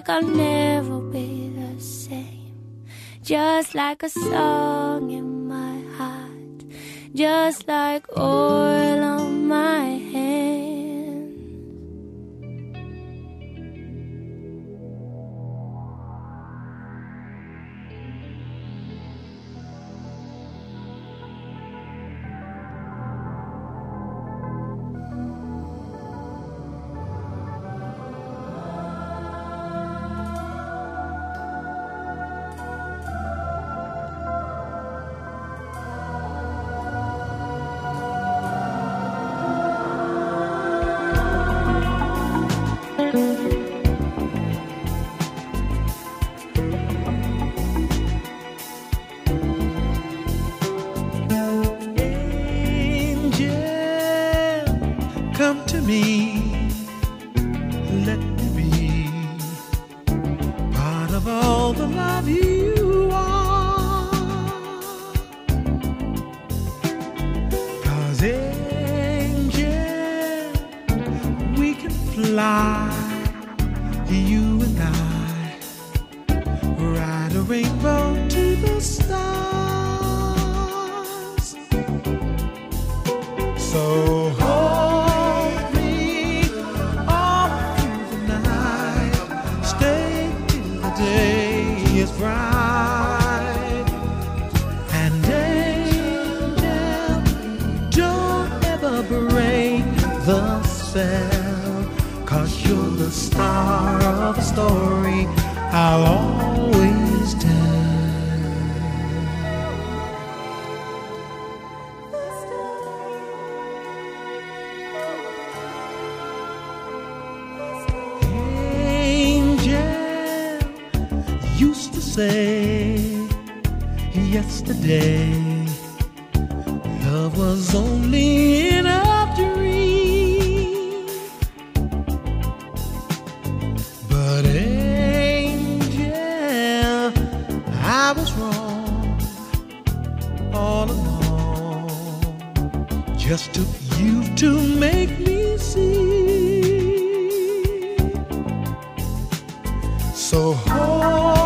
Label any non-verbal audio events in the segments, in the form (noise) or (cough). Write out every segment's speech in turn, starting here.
like I'll never be the same. Just like a song in my heart, just like oil on my head So. hold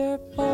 wonder.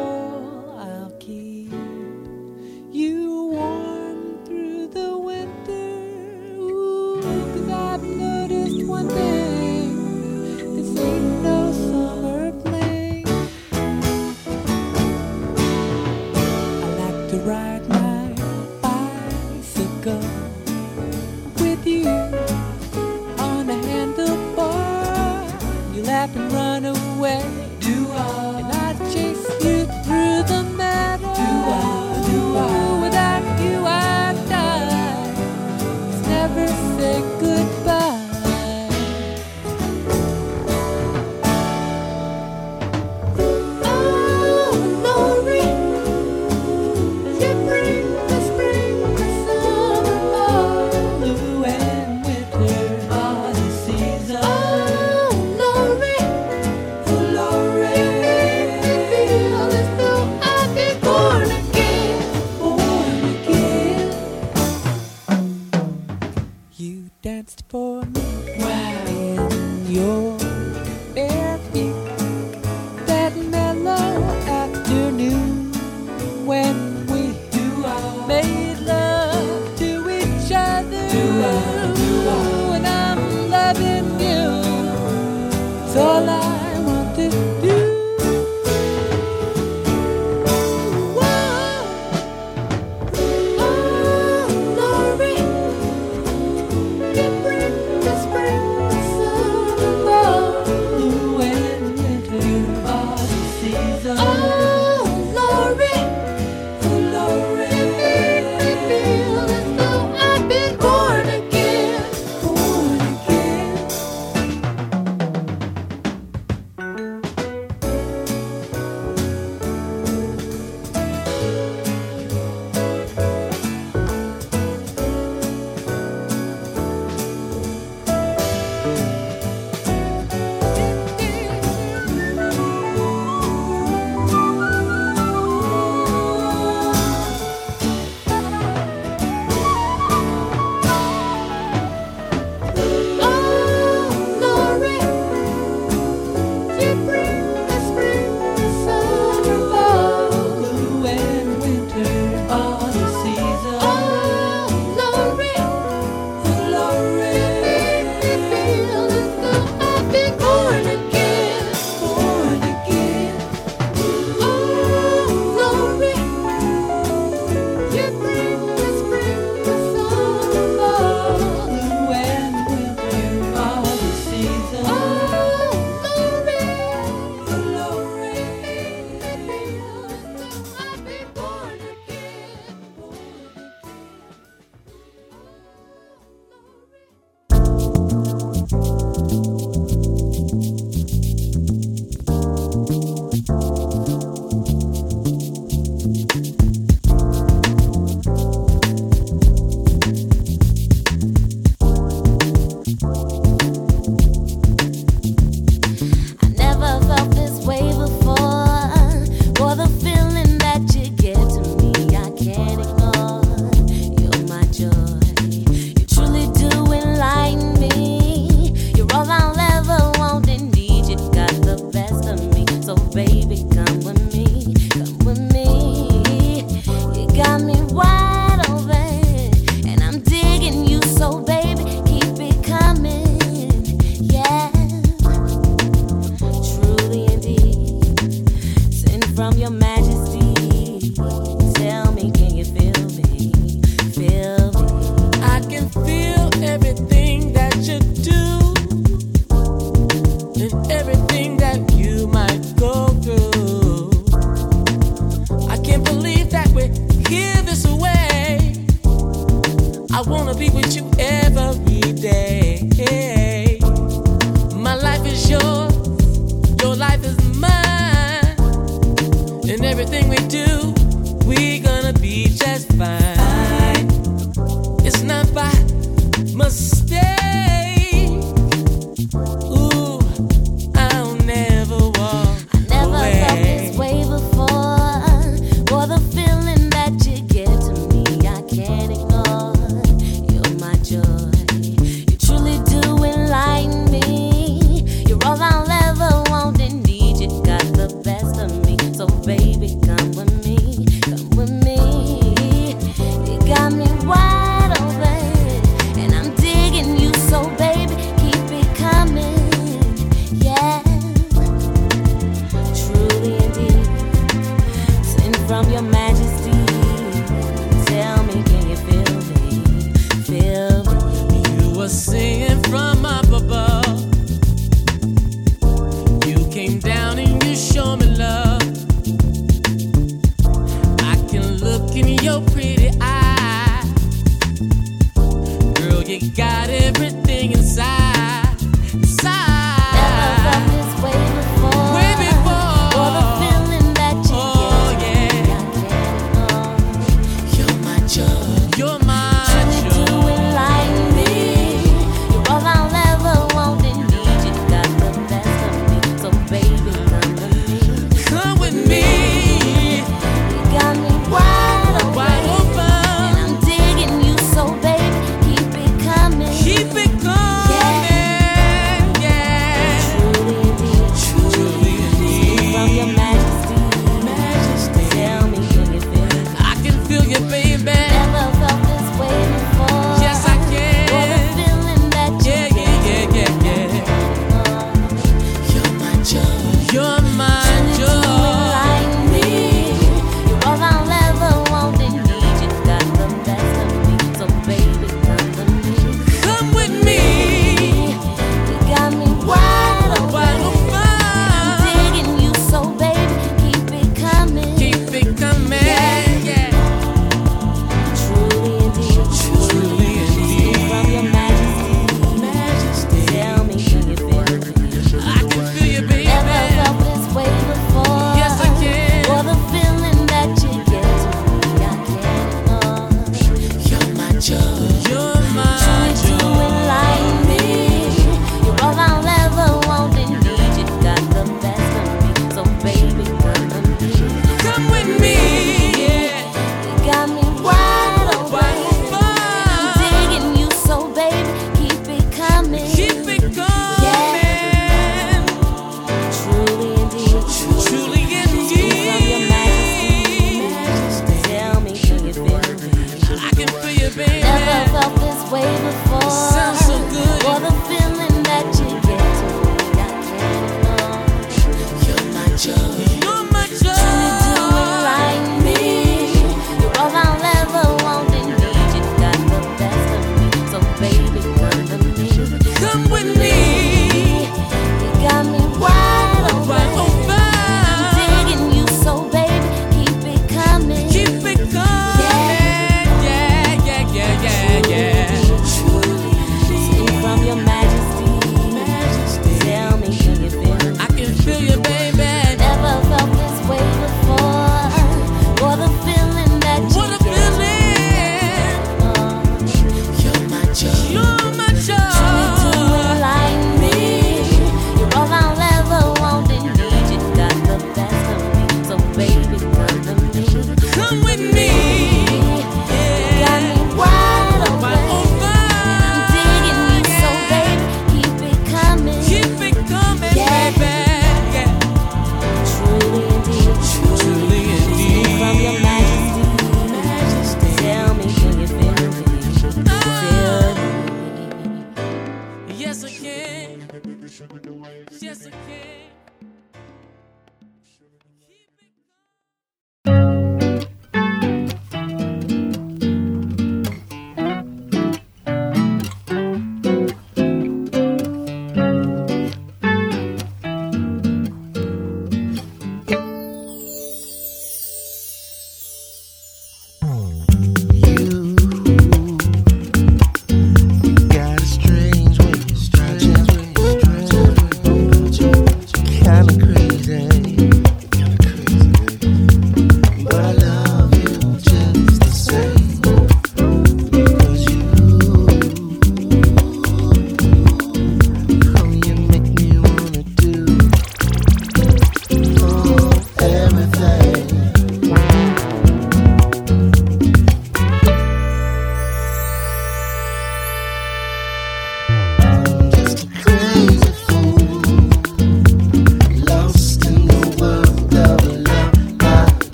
So baby, come with me.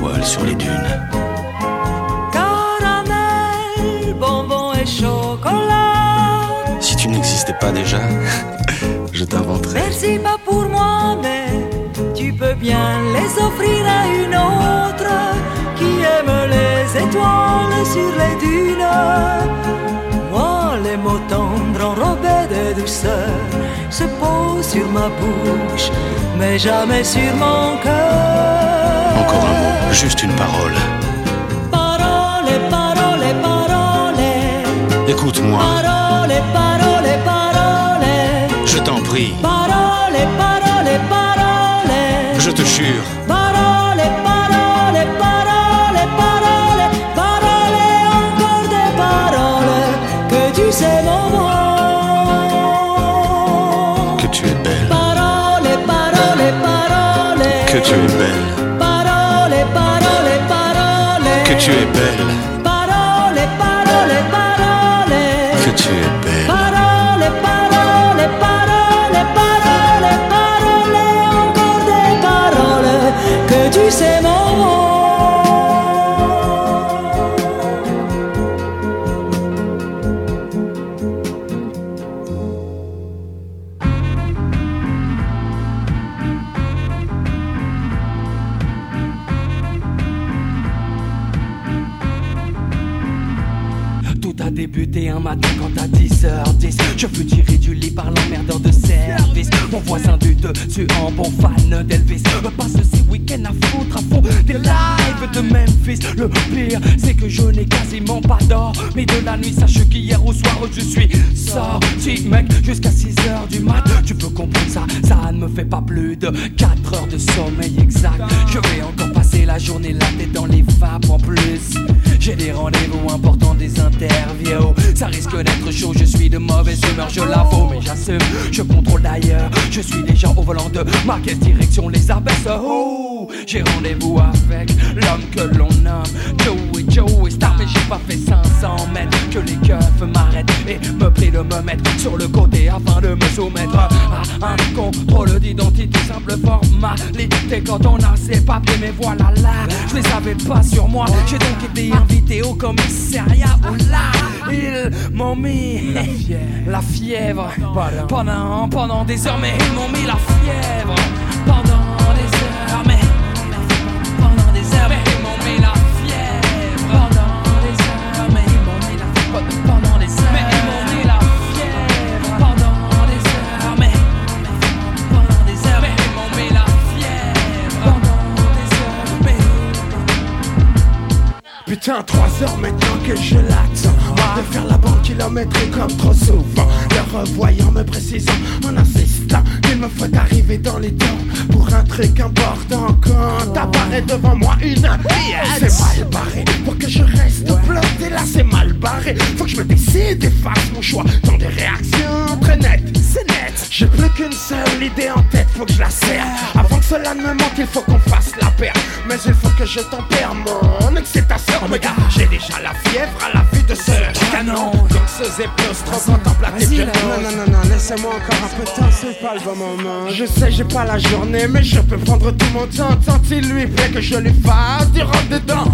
Étoiles sur les dunes. Caramel, bonbon et chocolat. Si tu n'existais pas déjà, (laughs) je t'inventerais. Merci pas pour moi, mais tu peux bien les offrir à une autre qui aime les étoiles sur les dunes. Les mots tendres enrobés de douceur se posent sur ma bouche, mais jamais sur mon cœur. Encore un mot, juste une parole. Parole, parole, parole. Écoute-moi, Parole, parole, parole. je t'en prie, Parole, parole, parole. je te jure. Que tu es belle, Parole, parole, parole. que tu es belle, Je fus tiré du lit par l'emmerdeur de service. Mon voisin du dessus en bon fan d'Elvis. Passe ces week-ends à foutre à des lives de Memphis. Le pire c'est que je n'ai quasiment pas d'or. Mais de la nuit sache qu'hier au soir je suis sorti mec Jusqu'à 6h du mat. Tu peux comprendre ça, ça ne me fait pas plus de 4 heures de sommeil exact. Je vais encore passer la journée la tête dans les vapes. En plus J'ai des rendez-vous importants, des interviews. Ça risque d'être chaud, je suis de mauvaise humeur, je l'avoue Mais j'assume, je contrôle d'ailleurs Je suis déjà au volant de ma direction les abaisse Oh rendez-vous, j'ai rendez-vous avec l'homme que l'on nomme Joe et Joe et Star, mais j'ai pas fait 500 mètres. Que les keufs m'arrêtent et me prient de me mettre sur le côté afin de me soumettre à un contrôle d'identité, simple formalité. Quand on a ses papiers, mais voilà là, je les avais pas sur moi, j'ai donc été invité au commissariat où là, ils m'ont mis la fièvre, pendant, pendant des heures, mais ils m'ont mis la fièvre Putain, trois heures maintenant que je l'attends. De faire la bande kilométrique comme trop souvent. Le revoyant me précisant en insistant Qu'il me faut arriver dans les temps Pour un truc important. Quand apparaît devant moi une C'est mal barré. Pour que je reste bloqué là c'est mal barré. Faut que je me décide et fasse mon choix. Dans des réactions très nettes C'est J'ai plus qu'une seule idée en tête Faut que je la serre. Avant que cela ne me manque il faut qu'on fasse la paire. Mais il faut que je tempère mon excitation. Oh my j'ai déjà la fièvre à la vue de ce canon. Danseuse et plus trop contemplative Non, non, non, non, laissez-moi encore un peu de temps, c'est pas le bon moment. Je sais, j'ai pas la journée, mais je peux prendre tout mon temps. Tant il lui plaît que je lui fasse du rentre dedans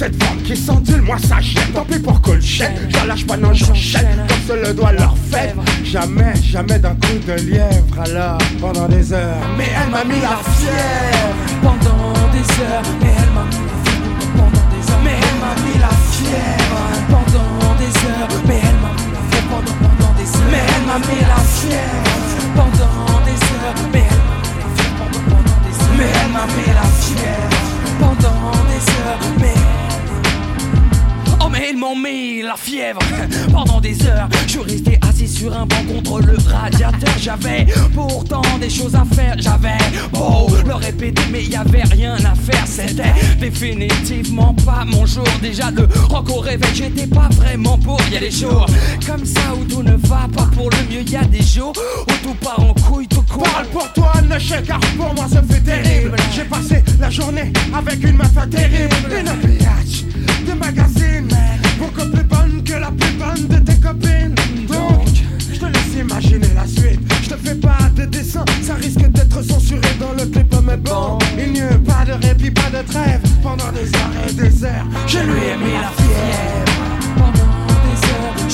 cette forme qui s'endule, moi ça jette. Tant pis pour chaîne, j'en lâche pas, non j'enchaîne. Comme se le doit leur faire Jamais, jamais d'un coup de lièvre. Alors, pendant des heures. Mais elle m'a mis la fièvre. Pendant des heures, mais elle m'a mis la fièvre. Pendant des heures, mais elle m'a mis la fièvre. Pendant des heures, mais elle m'a mis la fièvre. Pendant, pendant des heures, mais elle m'a mis la fièvre. Pendant des heures, mais elle m'a mis la fièvre. Pendant, pendant des heures, mais elle m'a mis la fièvre. Pendant des heures, mais ils m'ont mis la fièvre. (laughs) Pendant des heures Je suis resté assis sur un banc contre le radiateur. J'avais pourtant des choses à faire. J'avais beau le répéter mais y avait rien à faire. C'était définitivement pas mon jour. Déjà le rock au réveil j'étais pas vraiment pour. Y a des jours comme ça où tout ne va pas pour le mieux. Y a des jours où tout part en couille tout court. Parle pour toi ne car pour moi ça fait terrible. J'ai passé la journée avec une meuf terrible. Une de magazine Beaucoup plus bonne que la plus bonne de tes copines. Donc, je te laisse imaginer la suite. Je te fais pas de dessin, ça risque d'être censuré dans le clip Mais bon, il n'y a pas de répit, pas de trêve. Pendant des heures et des heures, je lui ai mis la fièvre. Pendant des heures,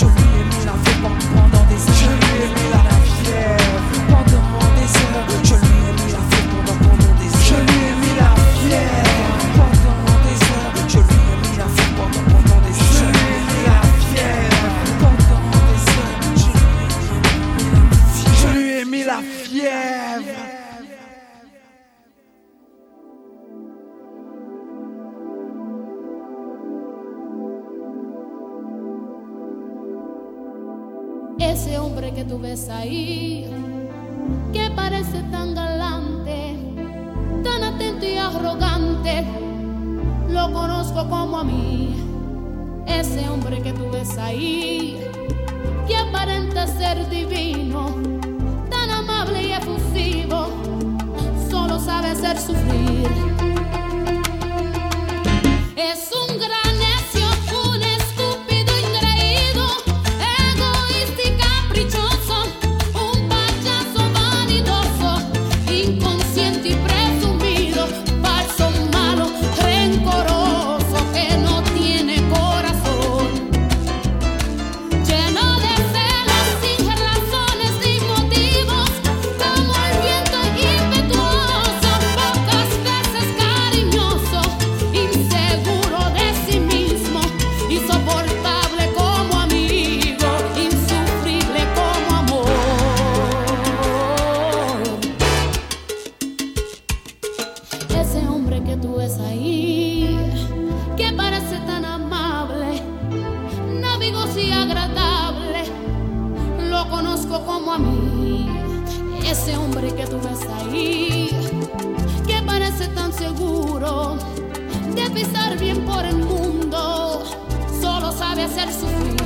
Ese hombre que tú ves ahí, que parece tan galante, tan atento y arrogante, lo conozco como a mí. Ese hombre que tú ves ahí, que aparenta ser divino, amable y efusivo, solo sabe hacer sufrir. Es un gran como a mí. Ese hombre que tú ves ahí, que parece tan seguro de pisar bien por el mundo, solo sabe hacer sufrir.